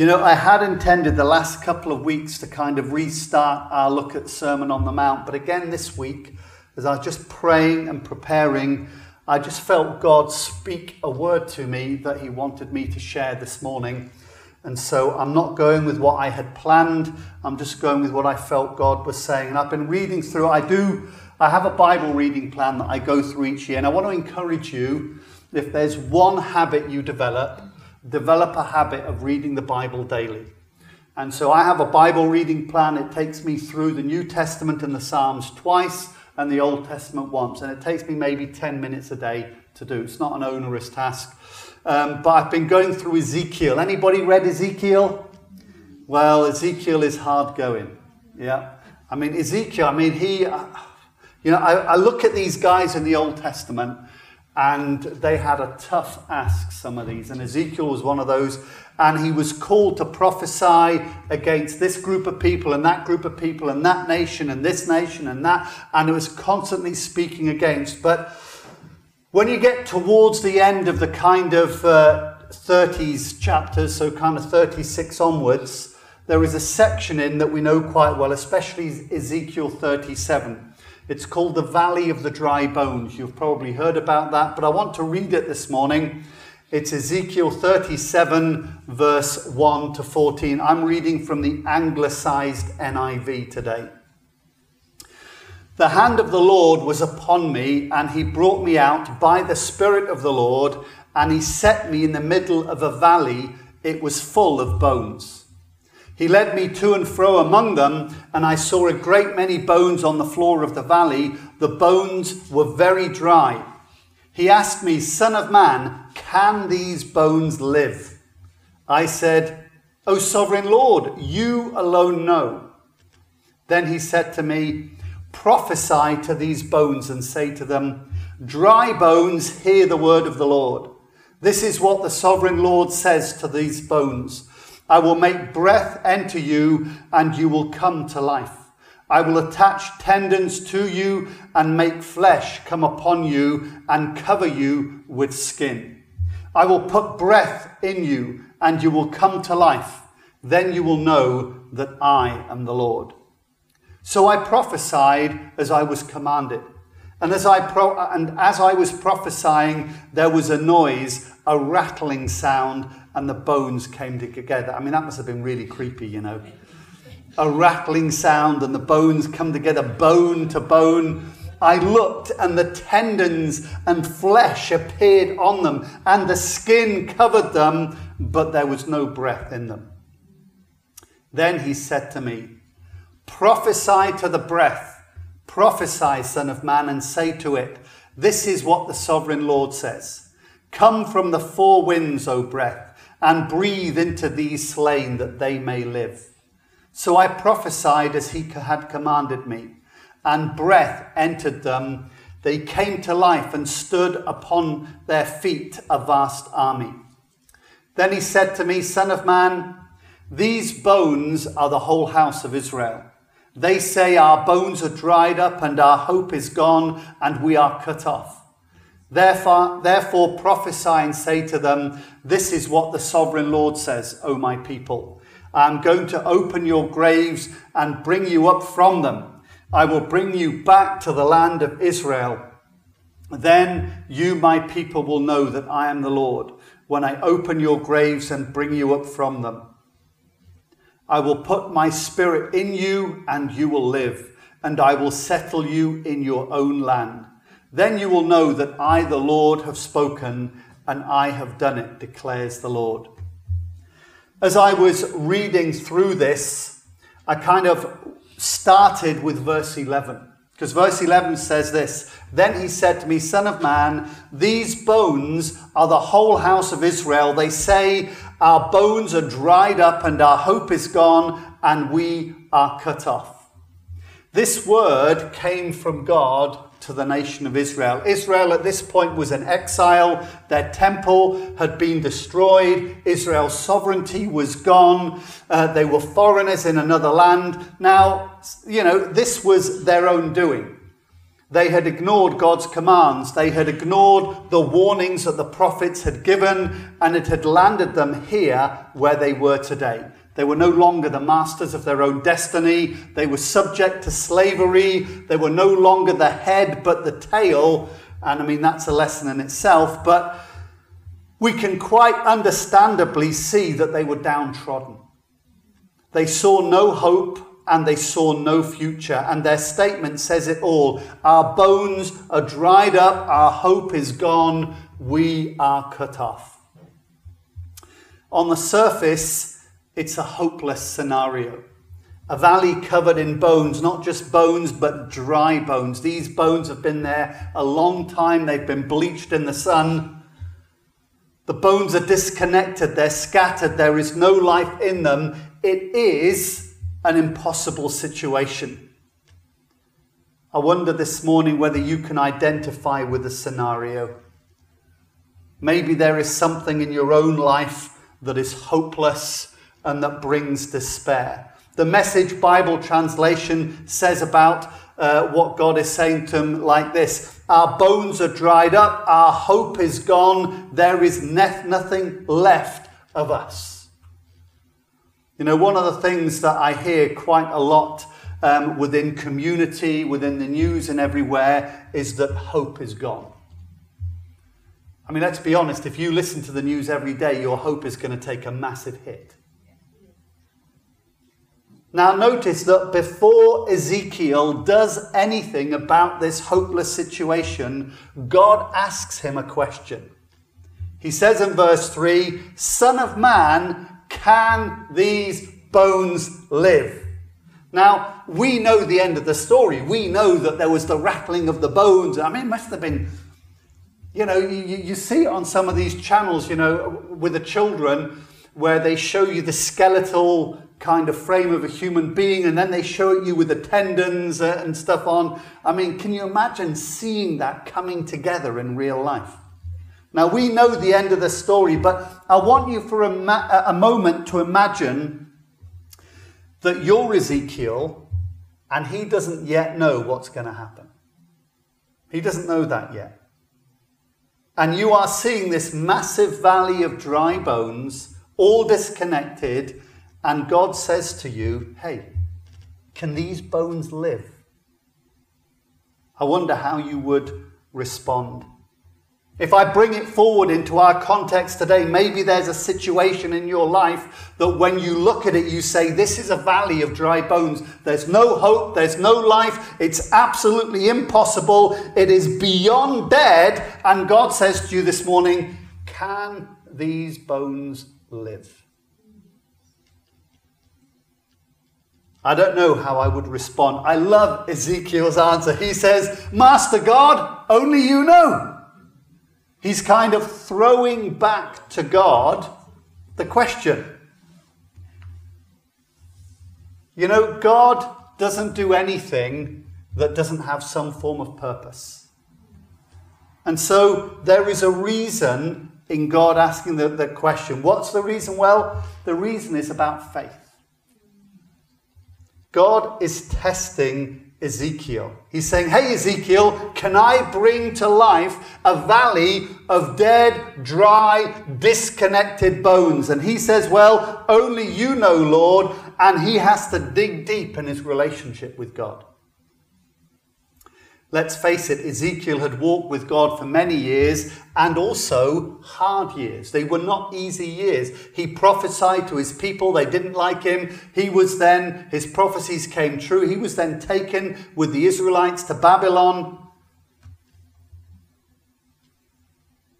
You know, I had intended the last couple of weeks to kind of restart our look at Sermon on the Mount, but again this week, as I was just praying and preparing, I just felt God speak a word to me that He wanted me to share this morning. And so I'm not going with what I had planned, I'm just going with what I felt God was saying. And I've been reading through, I do, I have a Bible reading plan that I go through each year, and I want to encourage you if there's one habit you develop, develop a habit of reading the Bible daily. And so I have a Bible reading plan. It takes me through the New Testament and the Psalms twice and the Old Testament once. And it takes me maybe 10 minutes a day to do. It's not an onerous task. Um, but I've been going through Ezekiel. Anybody read Ezekiel? Well, Ezekiel is hard going. Yeah. I mean, Ezekiel, I mean, he, uh, you know, I, I look at these guys in the Old Testament and they had a tough ask, some of these. And Ezekiel was one of those. And he was called to prophesy against this group of people and that group of people and that nation and this nation and that. And it was constantly speaking against. But when you get towards the end of the kind of uh, 30s chapters, so kind of 36 onwards, there is a section in that we know quite well, especially Ezekiel 37. It's called the Valley of the Dry Bones. You've probably heard about that, but I want to read it this morning. It's Ezekiel 37, verse 1 to 14. I'm reading from the anglicized NIV today. The hand of the Lord was upon me, and he brought me out by the Spirit of the Lord, and he set me in the middle of a valley. It was full of bones. He led me to and fro among them, and I saw a great many bones on the floor of the valley. The bones were very dry. He asked me, Son of man, can these bones live? I said, O sovereign Lord, you alone know. Then he said to me, Prophesy to these bones and say to them, Dry bones, hear the word of the Lord. This is what the sovereign Lord says to these bones. I will make breath enter you, and you will come to life. I will attach tendons to you and make flesh come upon you and cover you with skin. I will put breath in you, and you will come to life. Then you will know that I am the Lord. So I prophesied as I was commanded. And as I, pro- and as I was prophesying, there was a noise, a rattling sound, and the bones came together. I mean, that must have been really creepy, you know. A rattling sound and the bones come together, bone to bone. I looked, and the tendons and flesh appeared on them, and the skin covered them, but there was no breath in them. Then he said to me, Prophesy to the breath, prophesy, Son of Man, and say to it, This is what the sovereign Lord says Come from the four winds, O breath and breathe into these slain that they may live. So I prophesied as he had commanded me, and breath entered them. They came to life and stood upon their feet, a vast army. Then he said to me, Son of man, these bones are the whole house of Israel. They say, Our bones are dried up, and our hope is gone, and we are cut off. Therefore, therefore prophesy and say to them, This is what the sovereign Lord says, O my people. I am going to open your graves and bring you up from them. I will bring you back to the land of Israel. Then you, my people, will know that I am the Lord when I open your graves and bring you up from them. I will put my spirit in you and you will live, and I will settle you in your own land. Then you will know that I, the Lord, have spoken and I have done it, declares the Lord. As I was reading through this, I kind of started with verse 11. Because verse 11 says this Then he said to me, Son of man, these bones are the whole house of Israel. They say, Our bones are dried up and our hope is gone and we are cut off. This word came from God to the nation of Israel. Israel at this point was in exile. Their temple had been destroyed. Israel's sovereignty was gone. Uh, they were foreigners in another land. Now, you know, this was their own doing. They had ignored God's commands. They had ignored the warnings that the prophets had given, and it had landed them here where they were today. They were no longer the masters of their own destiny. They were subject to slavery. They were no longer the head, but the tail. And I mean, that's a lesson in itself. But we can quite understandably see that they were downtrodden. They saw no hope and they saw no future. And their statement says it all. Our bones are dried up, our hope is gone, we are cut off. On the surface, it's a hopeless scenario. A valley covered in bones, not just bones, but dry bones. These bones have been there a long time, they've been bleached in the sun. The bones are disconnected, they're scattered, there is no life in them. It is an impossible situation. I wonder this morning whether you can identify with the scenario. Maybe there is something in your own life that is hopeless and that brings despair. The Message Bible translation says about uh, what God is saying to them like this Our bones are dried up, our hope is gone, there is ne- nothing left of us. You know, one of the things that I hear quite a lot um, within community, within the news, and everywhere is that hope is gone. I mean, let's be honest, if you listen to the news every day, your hope is going to take a massive hit. Now, notice that before Ezekiel does anything about this hopeless situation, God asks him a question. He says in verse 3 Son of man, can these bones live? Now, we know the end of the story. We know that there was the rattling of the bones. I mean, it must have been, you know, you, you see it on some of these channels, you know, with the children, where they show you the skeletal kind of frame of a human being and then they show it you with the tendons uh, and stuff on. I mean, can you imagine seeing that coming together in real life? Now, we know the end of the story, but I want you for a, ma- a moment to imagine that you're Ezekiel and he doesn't yet know what's going to happen. He doesn't know that yet. And you are seeing this massive valley of dry bones, all disconnected, and God says to you, Hey, can these bones live? I wonder how you would respond. If I bring it forward into our context today, maybe there's a situation in your life that when you look at it, you say, This is a valley of dry bones. There's no hope, there's no life, it's absolutely impossible, it is beyond dead. And God says to you this morning, Can these bones live? I don't know how I would respond. I love Ezekiel's answer. He says, Master God, only you know. He's kind of throwing back to God the question. You know, God doesn't do anything that doesn't have some form of purpose. And so there is a reason in God asking the, the question. What's the reason? Well, the reason is about faith. God is testing Ezekiel. He's saying, Hey, Ezekiel, can I bring to life a valley of dead, dry, disconnected bones? And he says, Well, only you know, Lord. And he has to dig deep in his relationship with God. Let's face it, Ezekiel had walked with God for many years and also hard years. They were not easy years. He prophesied to his people, they didn't like him. He was then, his prophecies came true. He was then taken with the Israelites to Babylon.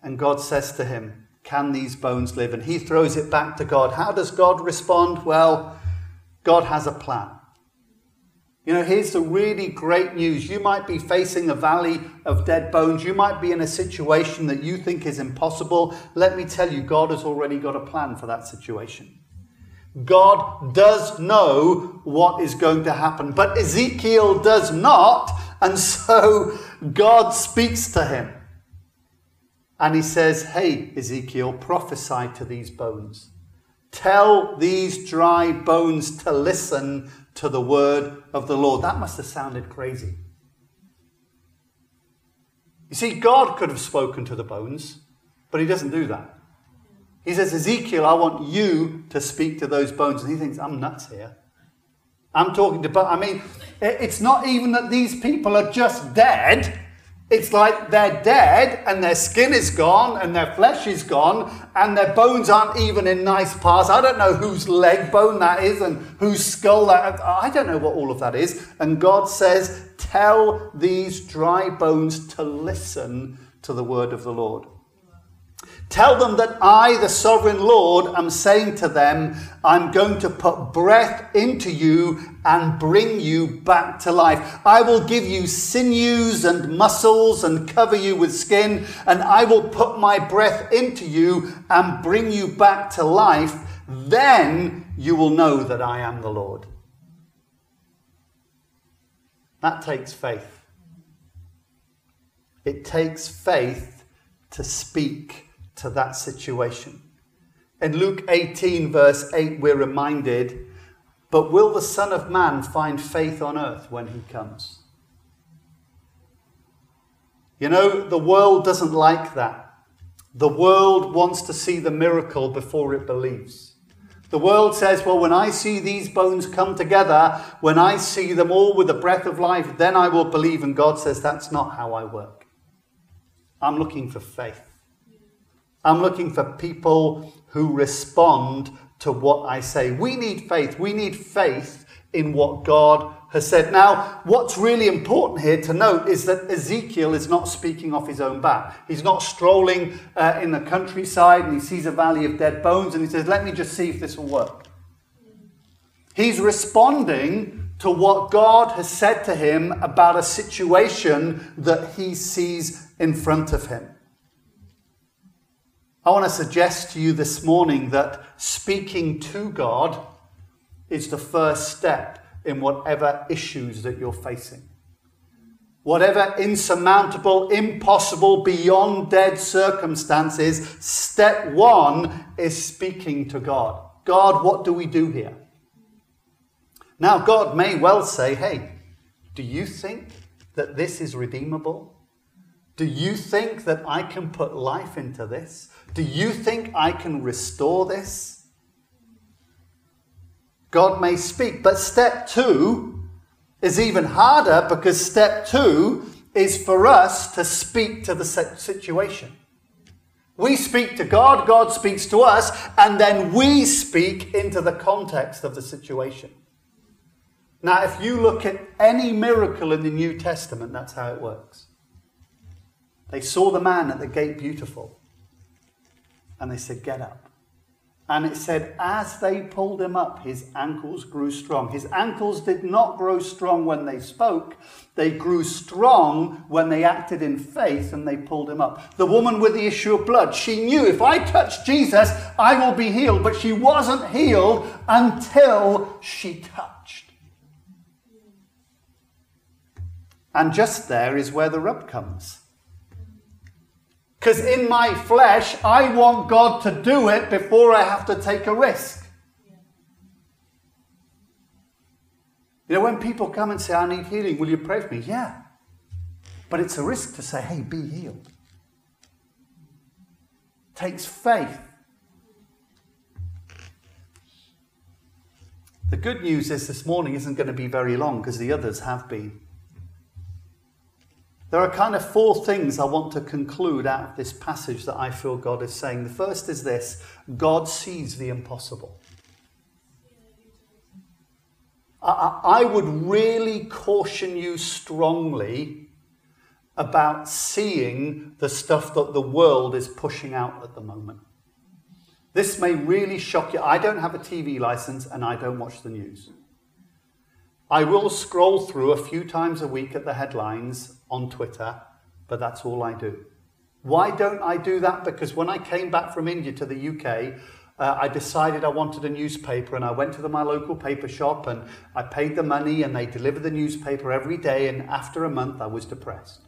And God says to him, Can these bones live? And he throws it back to God. How does God respond? Well, God has a plan. You know, here's the really great news. You might be facing a valley of dead bones. You might be in a situation that you think is impossible. Let me tell you, God has already got a plan for that situation. God does know what is going to happen, but Ezekiel does not. And so God speaks to him. And he says, Hey, Ezekiel, prophesy to these bones. Tell these dry bones to listen to the word of the Lord. That must have sounded crazy. You see, God could have spoken to the bones, but he doesn't do that. He says, Ezekiel, I want you to speak to those bones. And he thinks, I'm nuts here. I'm talking to, but I mean, it's not even that these people are just dead. It's like they're dead and their skin is gone and their flesh is gone and their bones aren't even in nice parts. I don't know whose leg bone that is and whose skull that I don't know what all of that is. And God says, Tell these dry bones to listen to the word of the Lord. Tell them that I, the sovereign Lord, am saying to them, I'm going to put breath into you and bring you back to life. I will give you sinews and muscles and cover you with skin, and I will put my breath into you and bring you back to life. Then you will know that I am the Lord. That takes faith. It takes faith to speak to that situation. In Luke 18, verse 8, we're reminded, But will the Son of Man find faith on earth when he comes? You know, the world doesn't like that. The world wants to see the miracle before it believes. The world says, well, when I see these bones come together, when I see them all with the breath of life, then I will believe. And God says, that's not how I work. I'm looking for faith. I'm looking for people who respond to what I say. We need faith. We need faith in what God has said. Now, what's really important here to note is that Ezekiel is not speaking off his own bat. He's not strolling uh, in the countryside and he sees a valley of dead bones and he says, Let me just see if this will work. He's responding to what God has said to him about a situation that he sees in front of him. I want to suggest to you this morning that speaking to God is the first step in whatever issues that you're facing. Whatever insurmountable, impossible, beyond dead circumstances, step one is speaking to God. God, what do we do here? Now, God may well say, hey, do you think that this is redeemable? Do you think that I can put life into this? Do you think I can restore this? God may speak, but step two is even harder because step two is for us to speak to the situation. We speak to God, God speaks to us, and then we speak into the context of the situation. Now, if you look at any miracle in the New Testament, that's how it works. They saw the man at the gate beautiful and they said, Get up. And it said, as they pulled him up, his ankles grew strong. His ankles did not grow strong when they spoke. They grew strong when they acted in faith and they pulled him up. The woman with the issue of blood, she knew if I touch Jesus, I will be healed. But she wasn't healed until she touched. And just there is where the rub comes. Because in my flesh, I want God to do it before I have to take a risk. You know, when people come and say, I need healing, will you pray for me? Yeah. But it's a risk to say, hey, be healed. It takes faith. The good news is this morning isn't going to be very long because the others have been. There are kind of four things I want to conclude out of this passage that I feel God is saying. The first is this God sees the impossible. I, I would really caution you strongly about seeing the stuff that the world is pushing out at the moment. This may really shock you. I don't have a TV license and I don't watch the news. I will scroll through a few times a week at the headlines on Twitter, but that's all I do. Why don't I do that? Because when I came back from India to the UK, uh, I decided I wanted a newspaper and I went to the, my local paper shop and I paid the money and they delivered the newspaper every day. And after a month, I was depressed.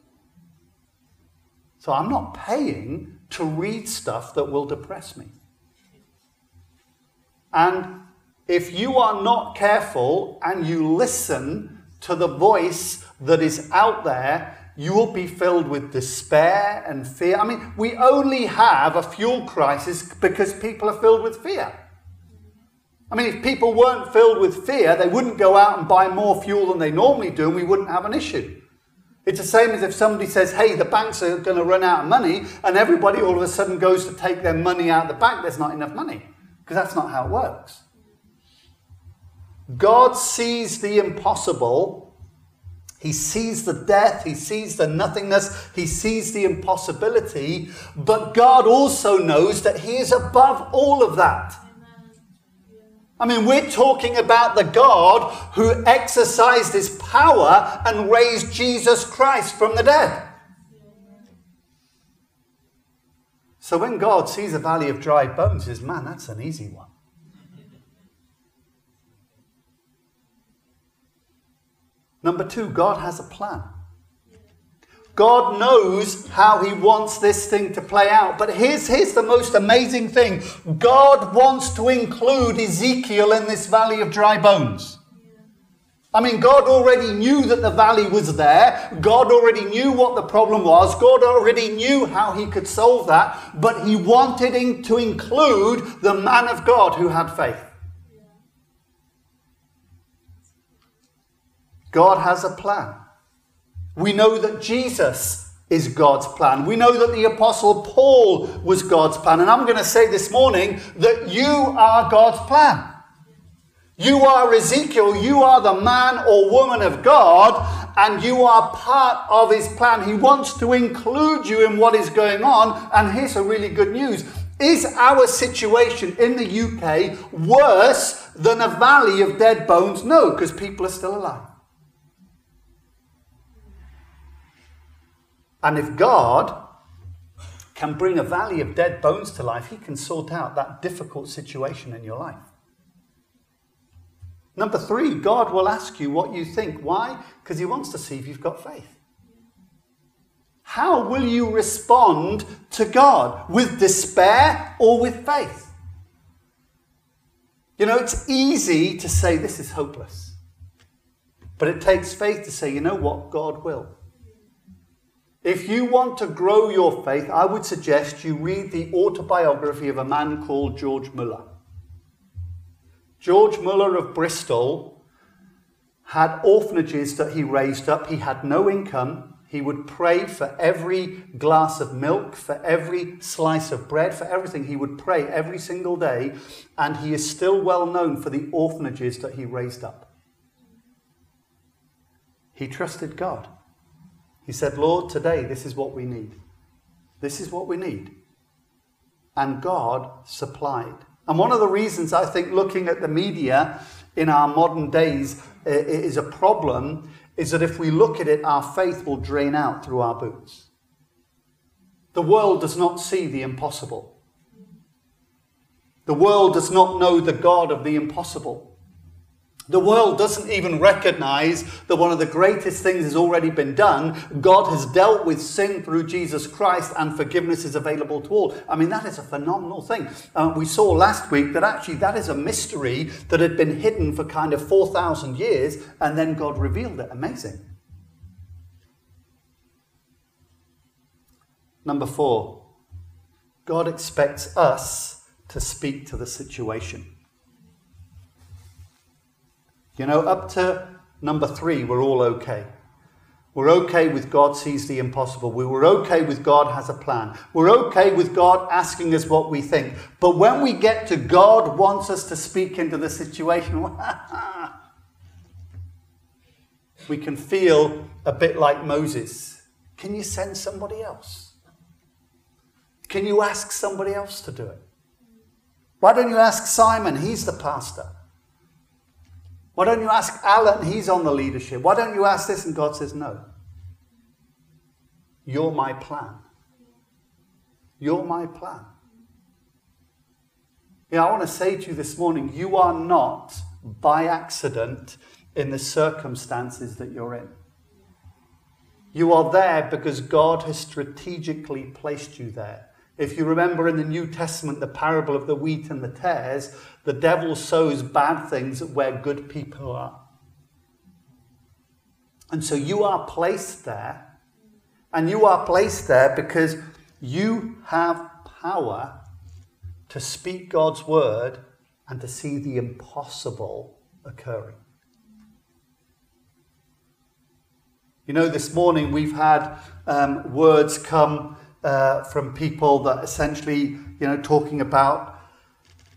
So I'm not paying to read stuff that will depress me. And if you are not careful and you listen to the voice that is out there, you will be filled with despair and fear. I mean, we only have a fuel crisis because people are filled with fear. I mean, if people weren't filled with fear, they wouldn't go out and buy more fuel than they normally do, and we wouldn't have an issue. It's the same as if somebody says, hey, the banks are going to run out of money, and everybody all of a sudden goes to take their money out of the bank. There's not enough money, because that's not how it works. God sees the impossible. He sees the death, he sees the nothingness, he sees the impossibility, but God also knows that he is above all of that. I mean, we're talking about the God who exercised his power and raised Jesus Christ from the dead. So when God sees a valley of dry bones, he says, Man, that's an easy one. Number two, God has a plan. God knows how He wants this thing to play out. But here's, here's the most amazing thing God wants to include Ezekiel in this valley of dry bones. I mean, God already knew that the valley was there. God already knew what the problem was. God already knew how He could solve that. But He wanted to include the man of God who had faith. God has a plan. We know that Jesus is God's plan. We know that the Apostle Paul was God's plan. And I'm going to say this morning that you are God's plan. You are Ezekiel. You are the man or woman of God, and you are part of his plan. He wants to include you in what is going on. And here's a really good news. Is our situation in the UK worse than a valley of dead bones? No, because people are still alive. And if God can bring a valley of dead bones to life, He can sort out that difficult situation in your life. Number three, God will ask you what you think. Why? Because He wants to see if you've got faith. How will you respond to God? With despair or with faith? You know, it's easy to say this is hopeless. But it takes faith to say, you know what? God will. If you want to grow your faith, I would suggest you read the autobiography of a man called George Muller. George Muller of Bristol had orphanages that he raised up. He had no income. He would pray for every glass of milk, for every slice of bread, for everything. He would pray every single day, and he is still well known for the orphanages that he raised up. He trusted God. He said, Lord, today this is what we need. This is what we need. And God supplied. And one of the reasons I think looking at the media in our modern days eh, is a problem is that if we look at it, our faith will drain out through our boots. The world does not see the impossible. The world does not know the God of the impossible. The world doesn't even recognize that one of the greatest things has already been done. God has dealt with sin through Jesus Christ and forgiveness is available to all. I mean, that is a phenomenal thing. Uh, we saw last week that actually that is a mystery that had been hidden for kind of 4,000 years and then God revealed it. Amazing. Number four, God expects us to speak to the situation. You know, up to number three, we're all okay. We're okay with God sees the impossible. We were okay with God has a plan. We're okay with God asking us what we think. But when we get to God wants us to speak into the situation, we can feel a bit like Moses. Can you send somebody else? Can you ask somebody else to do it? Why don't you ask Simon? He's the pastor. Why don't you ask Alan? He's on the leadership. Why don't you ask this? And God says, No. You're my plan. You're my plan. Know, I want to say to you this morning you are not by accident in the circumstances that you're in. You are there because God has strategically placed you there. If you remember in the New Testament the parable of the wheat and the tares, the devil sows bad things where good people are. And so you are placed there And you are placed there because you have power to speak God's word and to see the impossible occurring. You know, this morning we've had um, words come uh, from people that essentially, you know, talking about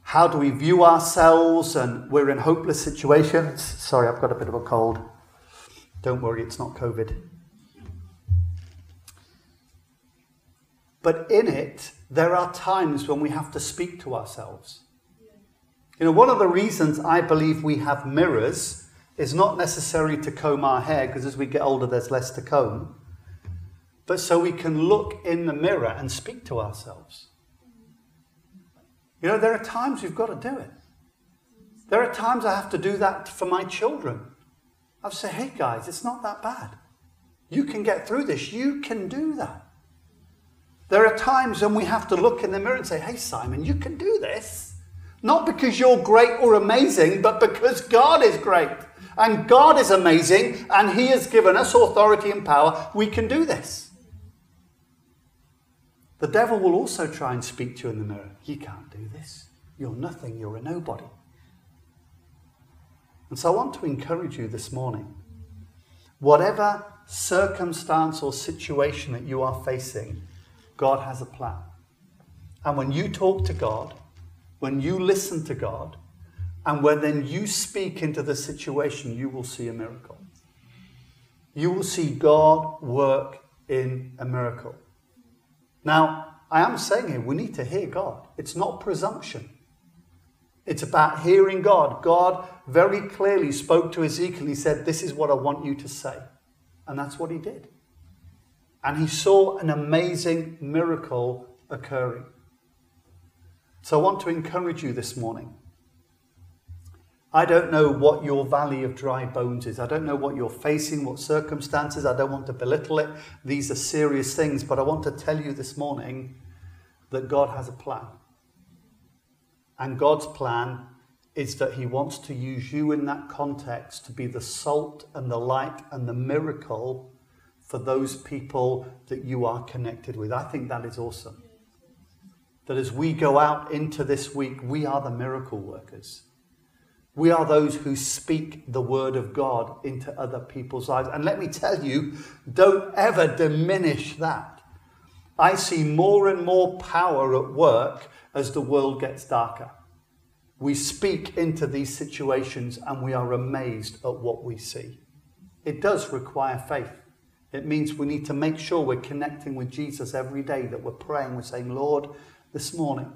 how do we view ourselves and we're in hopeless situations. Sorry, I've got a bit of a cold. Don't worry, it's not COVID. But in it, there are times when we have to speak to ourselves. You know, one of the reasons I believe we have mirrors is not necessarily to comb our hair, because as we get older, there's less to comb, but so we can look in the mirror and speak to ourselves. You know, there are times we've got to do it. There are times I have to do that for my children. I say, hey guys, it's not that bad. You can get through this. You can do that. There are times when we have to look in the mirror and say, hey, Simon, you can do this. Not because you're great or amazing, but because God is great. And God is amazing, and He has given us authority and power. We can do this. The devil will also try and speak to you in the mirror. You can't do this. You're nothing. You're a nobody. And so I want to encourage you this morning. Whatever circumstance or situation that you are facing, God has a plan. And when you talk to God, when you listen to God, and when then you speak into the situation, you will see a miracle. You will see God work in a miracle. Now, I am saying here, we need to hear God. It's not presumption. It's about hearing God. God very clearly spoke to Ezekiel. He said, This is what I want you to say. And that's what he did. And he saw an amazing miracle occurring. So I want to encourage you this morning. I don't know what your valley of dry bones is. I don't know what you're facing, what circumstances. I don't want to belittle it. These are serious things. But I want to tell you this morning that God has a plan. And God's plan is that He wants to use you in that context to be the salt and the light and the miracle for those people that you are connected with. I think that is awesome. That as we go out into this week, we are the miracle workers. We are those who speak the word of God into other people's lives. And let me tell you, don't ever diminish that. I see more and more power at work as the world gets darker. We speak into these situations and we are amazed at what we see. It does require faith. It means we need to make sure we're connecting with Jesus every day, that we're praying, we're saying, Lord, this morning,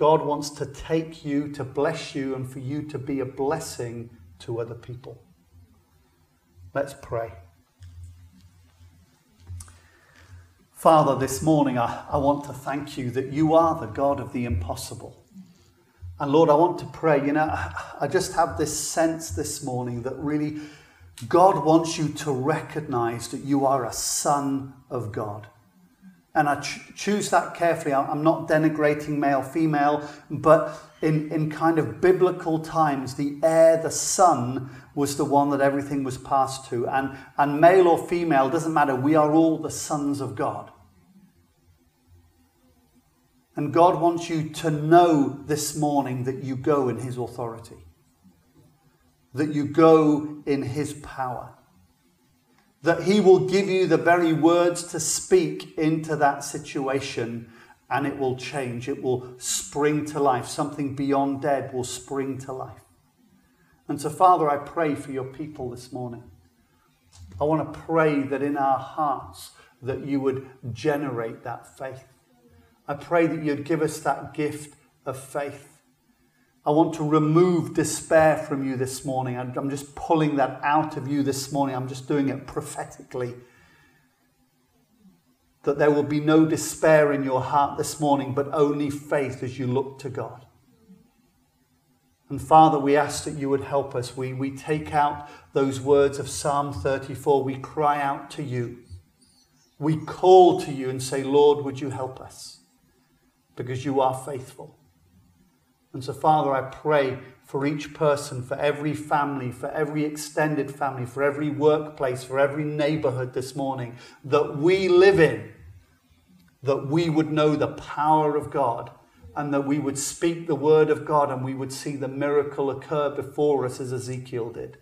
God wants to take you, to bless you, and for you to be a blessing to other people. Let's pray. Father, this morning I, I want to thank you that you are the God of the impossible. And Lord, I want to pray. You know, I just have this sense this morning that really God wants you to recognize that you are a son of God. And I ch- choose that carefully. I'm not denigrating male, female, but in, in kind of biblical times, the heir, the son, was the one that everything was passed to. And, and male or female, doesn't matter. We are all the sons of God. And God wants you to know this morning that you go in His authority, that you go in His power, that He will give you the very words to speak into that situation and it will change. It will spring to life. Something beyond dead will spring to life. And so, Father, I pray for your people this morning. I want to pray that in our hearts that you would generate that faith. I pray that you'd give us that gift of faith. I want to remove despair from you this morning. I'm just pulling that out of you this morning. I'm just doing it prophetically. That there will be no despair in your heart this morning, but only faith as you look to God. And Father, we ask that you would help us. We, we take out those words of Psalm 34. We cry out to you. We call to you and say, Lord, would you help us? Because you are faithful. And so, Father, I pray for each person, for every family, for every extended family, for every workplace, for every neighborhood this morning that we live in, that we would know the power of God and that we would speak the word of God and we would see the miracle occur before us as Ezekiel did.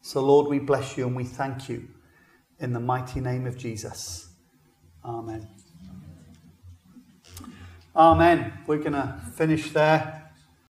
So, Lord, we bless you and we thank you in the mighty name of Jesus. Amen. Amen. We're going to finish there.